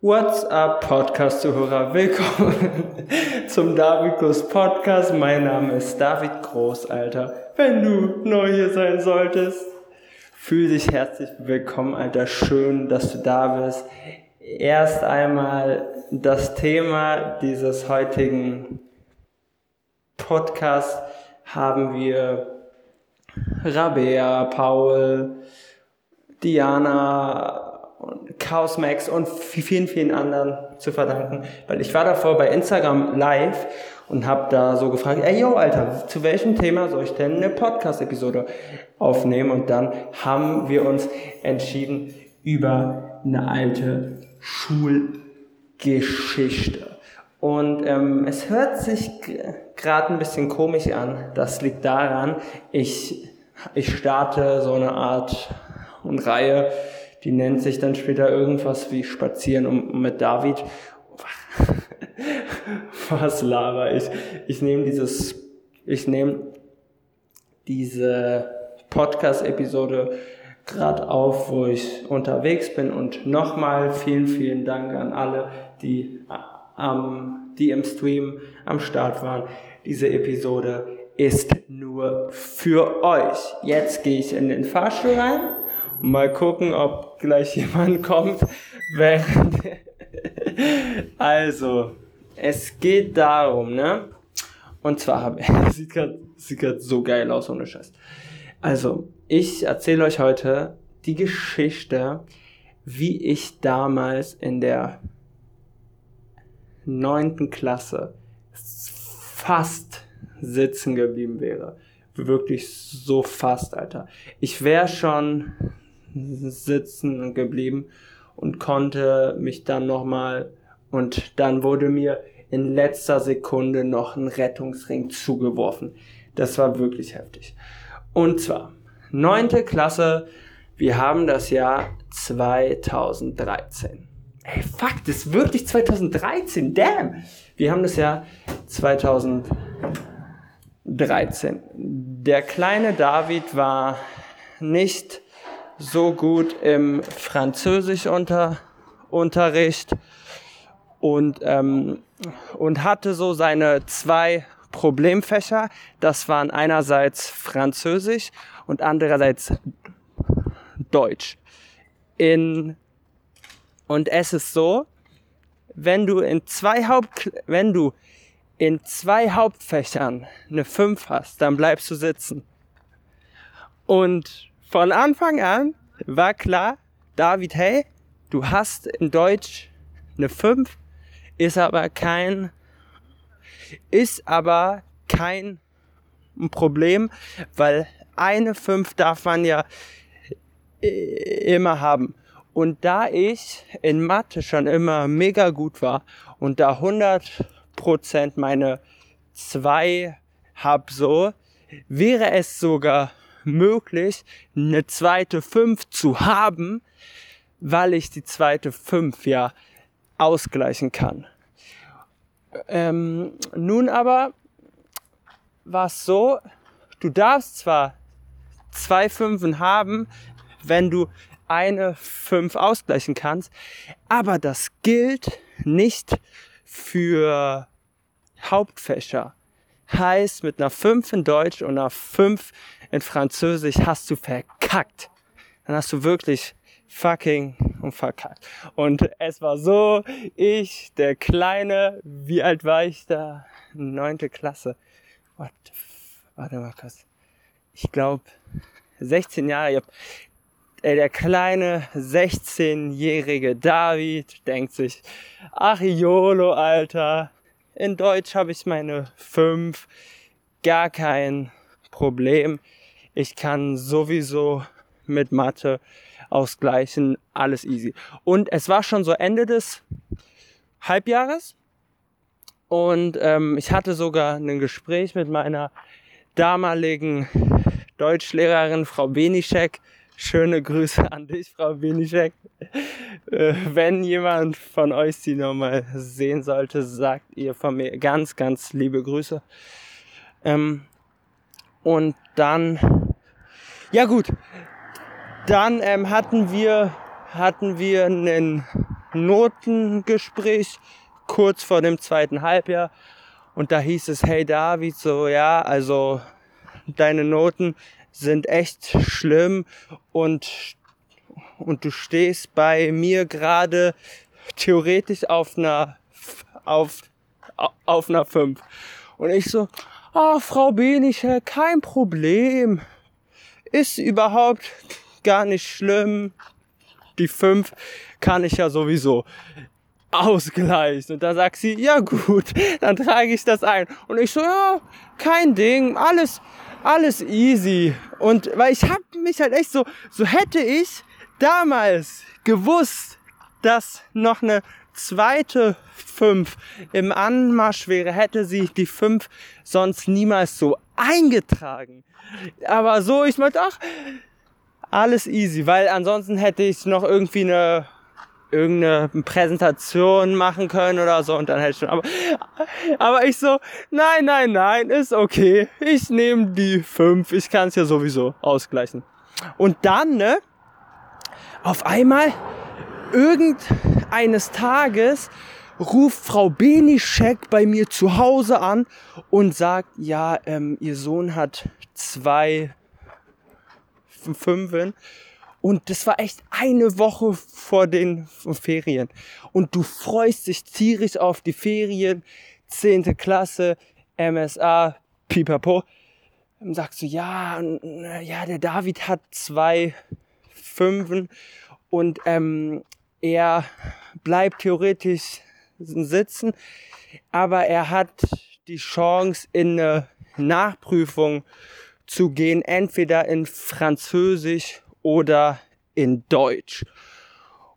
What's up, Podcast-Zuhörer? Willkommen zum David Groß Podcast. Mein Name ist David Groß, Alter. Wenn du neu hier sein solltest, fühl dich herzlich willkommen, Alter. Schön, dass du da bist. Erst einmal das Thema dieses heutigen Podcasts haben wir Rabea, Paul, Diana, Chaos Max und vielen, vielen anderen zu verdanken. Weil ich war davor bei Instagram live und habe da so gefragt, ey yo, Alter, zu welchem Thema soll ich denn eine Podcast-Episode aufnehmen? Und dann haben wir uns entschieden über eine alte Schulgeschichte. Und ähm, es hört sich gerade ein bisschen komisch an. Das liegt daran, ich, ich starte so eine Art und Reihe, die nennt sich dann später irgendwas wie Spazieren um, mit David. Was laber ich? Ich nehme dieses, ich nehme diese Podcast-Episode gerade auf, wo ich unterwegs bin und nochmal vielen, vielen Dank an alle, die am, die im Stream am Start waren. Diese Episode ist nur für euch. Jetzt gehe ich in den Fahrstuhl rein. Mal gucken, ob gleich jemand kommt. Also, es geht darum, ne? Und zwar habe ich, sieht gerade sieht grad so geil aus, ohne Scheiß. Also, ich erzähle euch heute die Geschichte, wie ich damals in der neunten Klasse fast sitzen geblieben wäre. Wirklich so fast, Alter. Ich wäre schon sitzen geblieben und konnte mich dann nochmal und dann wurde mir in letzter Sekunde noch ein Rettungsring zugeworfen. Das war wirklich heftig. Und zwar, neunte Klasse, wir haben das Jahr 2013. Ey, fuck, das ist wirklich 2013, damn! Wir haben das Jahr 2013. Der kleine David war nicht so gut im Französischunterricht und, ähm, und hatte so seine zwei Problemfächer. Das waren einerseits Französisch und andererseits Deutsch. In, und es ist so, wenn du in zwei Haupt, wenn du in zwei Hauptfächern eine 5 hast, dann bleibst du sitzen. Und von Anfang an war klar, David, hey, du hast in Deutsch eine 5, ist aber kein, ist aber kein Problem, weil eine 5 darf man ja immer haben. Und da ich in Mathe schon immer mega gut war und da 100% meine 2 hab so, wäre es sogar möglich, eine zweite 5 zu haben, weil ich die zweite 5 ja ausgleichen kann. Ähm, nun aber war es so, du darfst zwar zwei Fünfen haben, wenn du eine 5 ausgleichen kannst, aber das gilt nicht für Hauptfächer. Heißt, mit einer 5 in Deutsch und einer 5 in Französisch hast du verkackt. Dann hast du wirklich fucking und verkackt. Und es war so, ich, der Kleine, wie alt war ich da? Neunte Klasse. What Warte mal kurz. Ich glaube, 16 Jahre. Ich hab, ey, der kleine 16-jährige David denkt sich, ach YOLO, Alter. In Deutsch habe ich meine 5. Gar kein Problem. Ich kann sowieso mit Mathe ausgleichen, alles easy. Und es war schon so Ende des Halbjahres und ähm, ich hatte sogar ein Gespräch mit meiner damaligen Deutschlehrerin, Frau Benischek. Schöne Grüße an dich, Frau Benischek. Äh, wenn jemand von euch sie nochmal sehen sollte, sagt ihr von mir ganz, ganz liebe Grüße. Ähm, und dann ja gut, dann ähm, hatten wir hatten wir einen Notengespräch kurz vor dem zweiten Halbjahr und da hieß es, hey David, so ja, also deine Noten sind echt schlimm und und du stehst bei mir gerade theoretisch auf einer auf auf einer 5. Und ich so, ah, Frau Beniche, kein Problem. Ist überhaupt gar nicht schlimm. Die 5 kann ich ja sowieso ausgleichen. Und da sagt sie, ja gut, dann trage ich das ein. Und ich so, ja, kein Ding, alles, alles easy. Und weil ich habe mich halt echt so, so hätte ich damals gewusst, dass noch eine zweite 5 im Anmarsch wäre, hätte sie die 5 sonst niemals so eingetragen. Aber so, ich meinte, ach, alles easy, weil ansonsten hätte ich noch irgendwie eine irgendeine Präsentation machen können oder so und dann hätte ich schon, aber, aber ich so, nein, nein, nein, ist okay. Ich nehme die 5, ich kann es ja sowieso ausgleichen. Und dann, ne, auf einmal irgendeines Tages ruft Frau Benischek bei mir zu Hause an und sagt, ja, ähm, ihr Sohn hat zwei Fünfen. Und das war echt eine Woche vor den Ferien. Und du freust dich tierisch auf die Ferien, zehnte Klasse, MSA, pipapo. Dann sagst du, ja, ja, der David hat zwei Fünfen und ähm, er bleibt theoretisch sitzen, aber er hat die Chance, in eine Nachprüfung zu gehen, entweder in Französisch oder in Deutsch.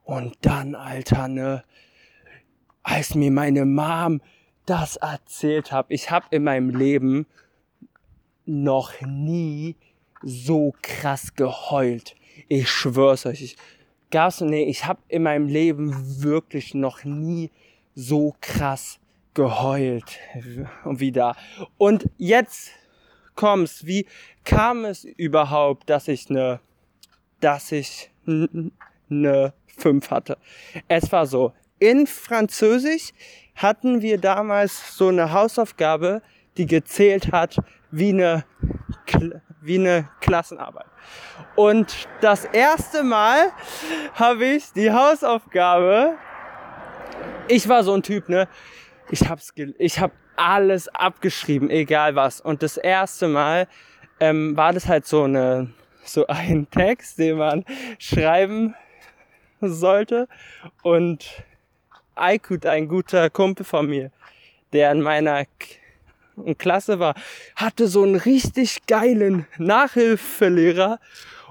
Und dann, Alter, ne, als mir meine Mom das erzählt hat, ich habe in meinem Leben noch nie so krass geheult. Ich schwör's euch. Ich gab's nee, ich habe in meinem Leben wirklich noch nie so krass geheult wie da. Und jetzt kommt's, wie kam es überhaupt, dass ich eine dass ich eine 5 hatte? Es war so, in Französisch hatten wir damals so eine Hausaufgabe, die gezählt hat wie eine wie eine Klassenarbeit. Und das erste Mal habe ich die Hausaufgabe, ich war so ein Typ, ne? Ich hab's, ich hab alles abgeschrieben, egal was. Und das erste Mal ähm, war das halt so eine, so ein Text, den man schreiben sollte. Und Aykut, ein guter Kumpel von mir, der in meiner Klasse war, hatte so einen richtig geilen Nachhilfelehrer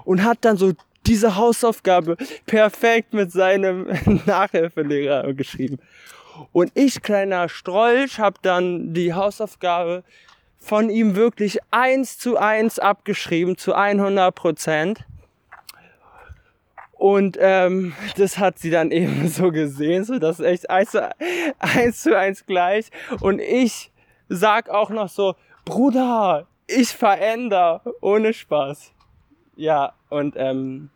und hat dann so diese Hausaufgabe perfekt mit seinem Nachhilfelehrer geschrieben. Und ich, kleiner Strolch, habe dann die Hausaufgabe von ihm wirklich eins zu eins abgeschrieben, zu 100 Prozent. Und ähm, das hat sie dann eben so gesehen, so das ist echt eins zu eins, zu eins gleich. Und ich sag auch noch so, Bruder, ich veränder, ohne Spaß. Ja, und, ähm,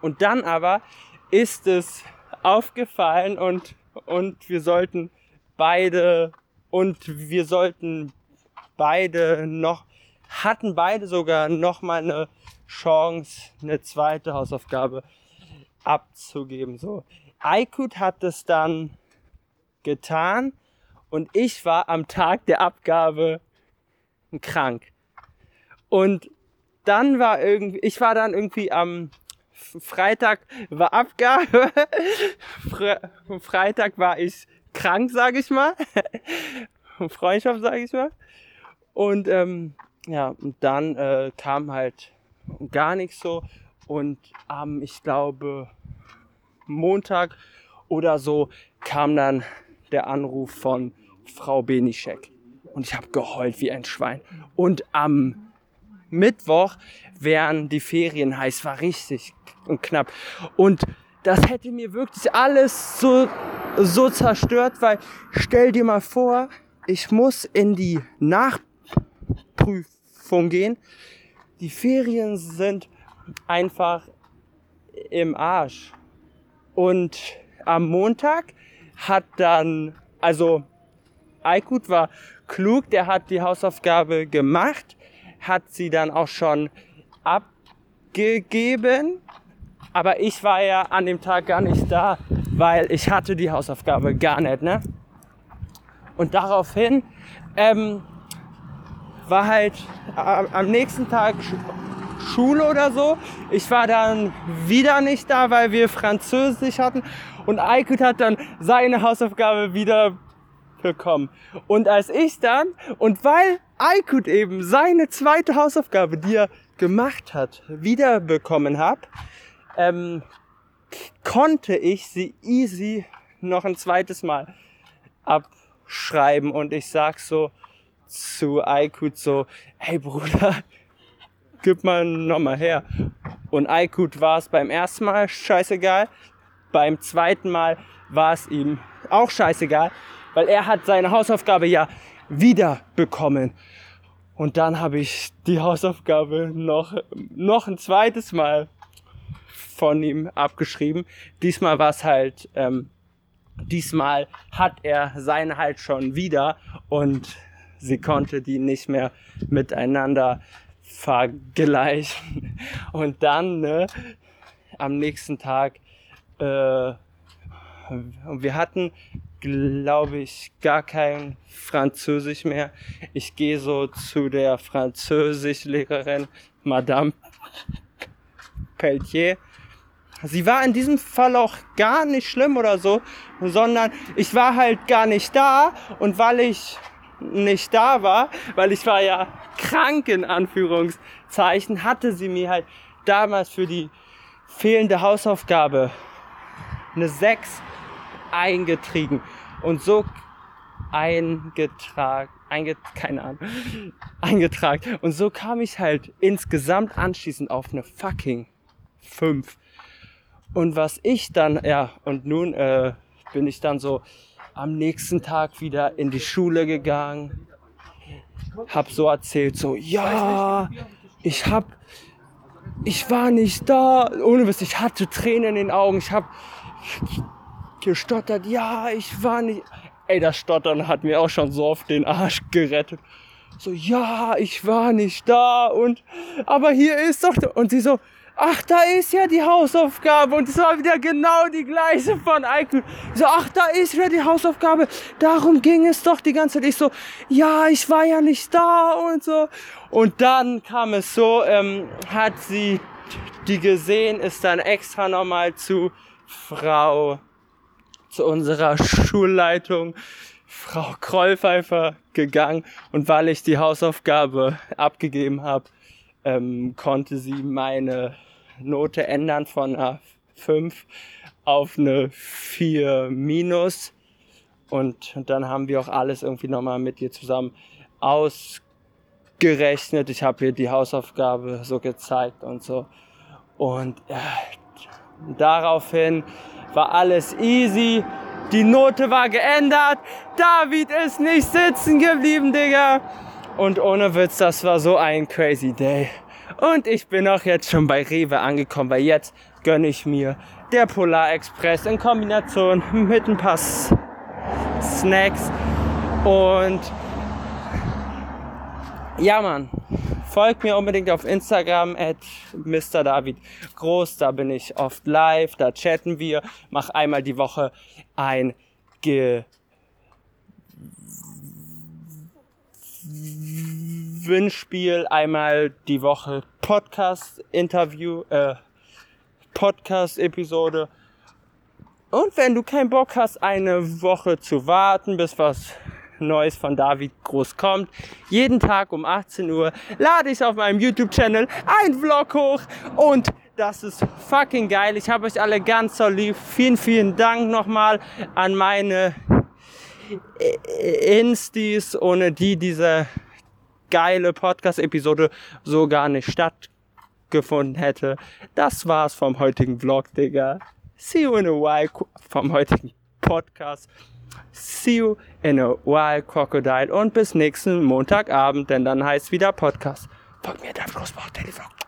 und dann aber ist es aufgefallen und, und wir sollten beide, und wir sollten beide noch, hatten beide sogar noch mal eine Chance, eine zweite Hausaufgabe abzugeben, so. Aykut hat es dann getan und ich war am Tag der Abgabe krank. Und dann war irgendwie, ich war dann irgendwie am Freitag war Abgabe. Freitag war ich krank, sage ich mal. Freundschaft, sage ich mal. Und ähm, ja, und dann äh, kam halt gar nichts so. Und am, ich glaube, Montag oder so kam dann der Anruf von Frau Benischek. Und ich habe geheult wie ein Schwein. Und am Mittwoch wären die Ferien heiß, war richtig und knapp. Und das hätte mir wirklich alles so, so zerstört, weil stell dir mal vor, ich muss in die Nachprüfung gehen. Die Ferien sind einfach im Arsch. Und am Montag hat dann, also Aykut war klug, der hat die Hausaufgabe gemacht, hat sie dann auch schon abgegeben, aber ich war ja an dem Tag gar nicht da, weil ich hatte die Hausaufgabe gar nicht, ne? Und daraufhin ähm, war halt am nächsten Tag Schule oder so. Ich war dann wieder nicht da, weil wir Französisch hatten. Und Aykut hat dann seine Hausaufgabe wieder bekommen. Und als ich dann, und weil Aykut eben seine zweite Hausaufgabe, die er gemacht hat, wieder bekommen hat, ähm, konnte ich sie easy noch ein zweites Mal abschreiben. Und ich sag so zu Aykut so, hey Bruder, gib mal nochmal her. Und Aykut war es beim ersten Mal scheißegal. Beim zweiten Mal war es ihm auch scheißegal, weil er hat seine Hausaufgabe ja wieder bekommen. Und dann habe ich die Hausaufgabe noch, noch ein zweites Mal von ihm abgeschrieben. Diesmal war es halt, ähm, diesmal hat er seine halt schon wieder und sie konnte die nicht mehr miteinander vergleichen. Und dann, ne, am nächsten Tag, äh, wir hatten, glaube ich, gar kein Französisch mehr. Ich gehe so zu der Französischlehrerin, Madame Pelletier. Sie war in diesem Fall auch gar nicht schlimm oder so, sondern ich war halt gar nicht da und weil ich nicht da war, weil ich war ja krank in Anführungszeichen, hatte sie mir halt damals für die fehlende Hausaufgabe eine 6 eingetrieben und so eingetragen, einge, keine Ahnung, eingetragen. Und so kam ich halt insgesamt anschließend auf eine fucking 5. Und was ich dann, ja, und nun äh, bin ich dann so am nächsten Tag wieder in die Schule gegangen, hab so erzählt, so, ja, ich hab, ich war nicht da, ohne was, ich hatte Tränen in den Augen, ich hab gestottert, ja, ich war nicht, ey, das Stottern hat mir auch schon so oft den Arsch gerettet. So, ja, ich war nicht da und, aber hier ist doch, und sie so, ach, da ist ja die Hausaufgabe. Und es war wieder genau die gleiche von Eikut. So, ach, da ist wieder die Hausaufgabe. Darum ging es doch die ganze Zeit. Ich so, ja, ich war ja nicht da und so. Und dann kam es so, ähm, hat sie die gesehen, ist dann extra nochmal zu Frau, zu unserer Schulleitung, Frau Krollpfeifer gegangen. Und weil ich die Hausaufgabe abgegeben habe, ähm, konnte sie meine Note ändern von einer 5 auf eine 4 minus. Und, dann haben wir auch alles irgendwie nochmal mit ihr zusammen ausgerechnet. Ich habe ihr die Hausaufgabe so gezeigt und so. Und äh, daraufhin war alles easy. Die Note war geändert. David ist nicht sitzen geblieben, Digga. Und ohne Witz, das war so ein crazy day. Und ich bin auch jetzt schon bei Rewe angekommen, weil jetzt gönne ich mir der Polar Express in Kombination mit ein paar Snacks. Und ja, Mann, folgt mir unbedingt auf Instagram at Mr. David Groß. Da bin ich oft live, da chatten wir. Mach einmal die Woche ein Ge Gewinnspiel, einmal die Woche Podcast-Interview, äh, Podcast-Episode. Und wenn du keinen Bock hast, eine Woche zu warten, bis was Neues von David Groß kommt, jeden Tag um 18 Uhr lade ich auf meinem YouTube-Channel ein Vlog hoch und das ist fucking geil. Ich habe euch alle ganz so lieb. Vielen, vielen Dank nochmal an meine Instis, ohne die diese geile Podcast-Episode so gar nicht stattgefunden hätte. Das war's vom heutigen Vlog, Digga. See you in a while vom heutigen Podcast. See you in a while, Crocodile. Und bis nächsten Montagabend, denn dann heißt wieder Podcast. Folgt mir, der Großbach Daily Vlog.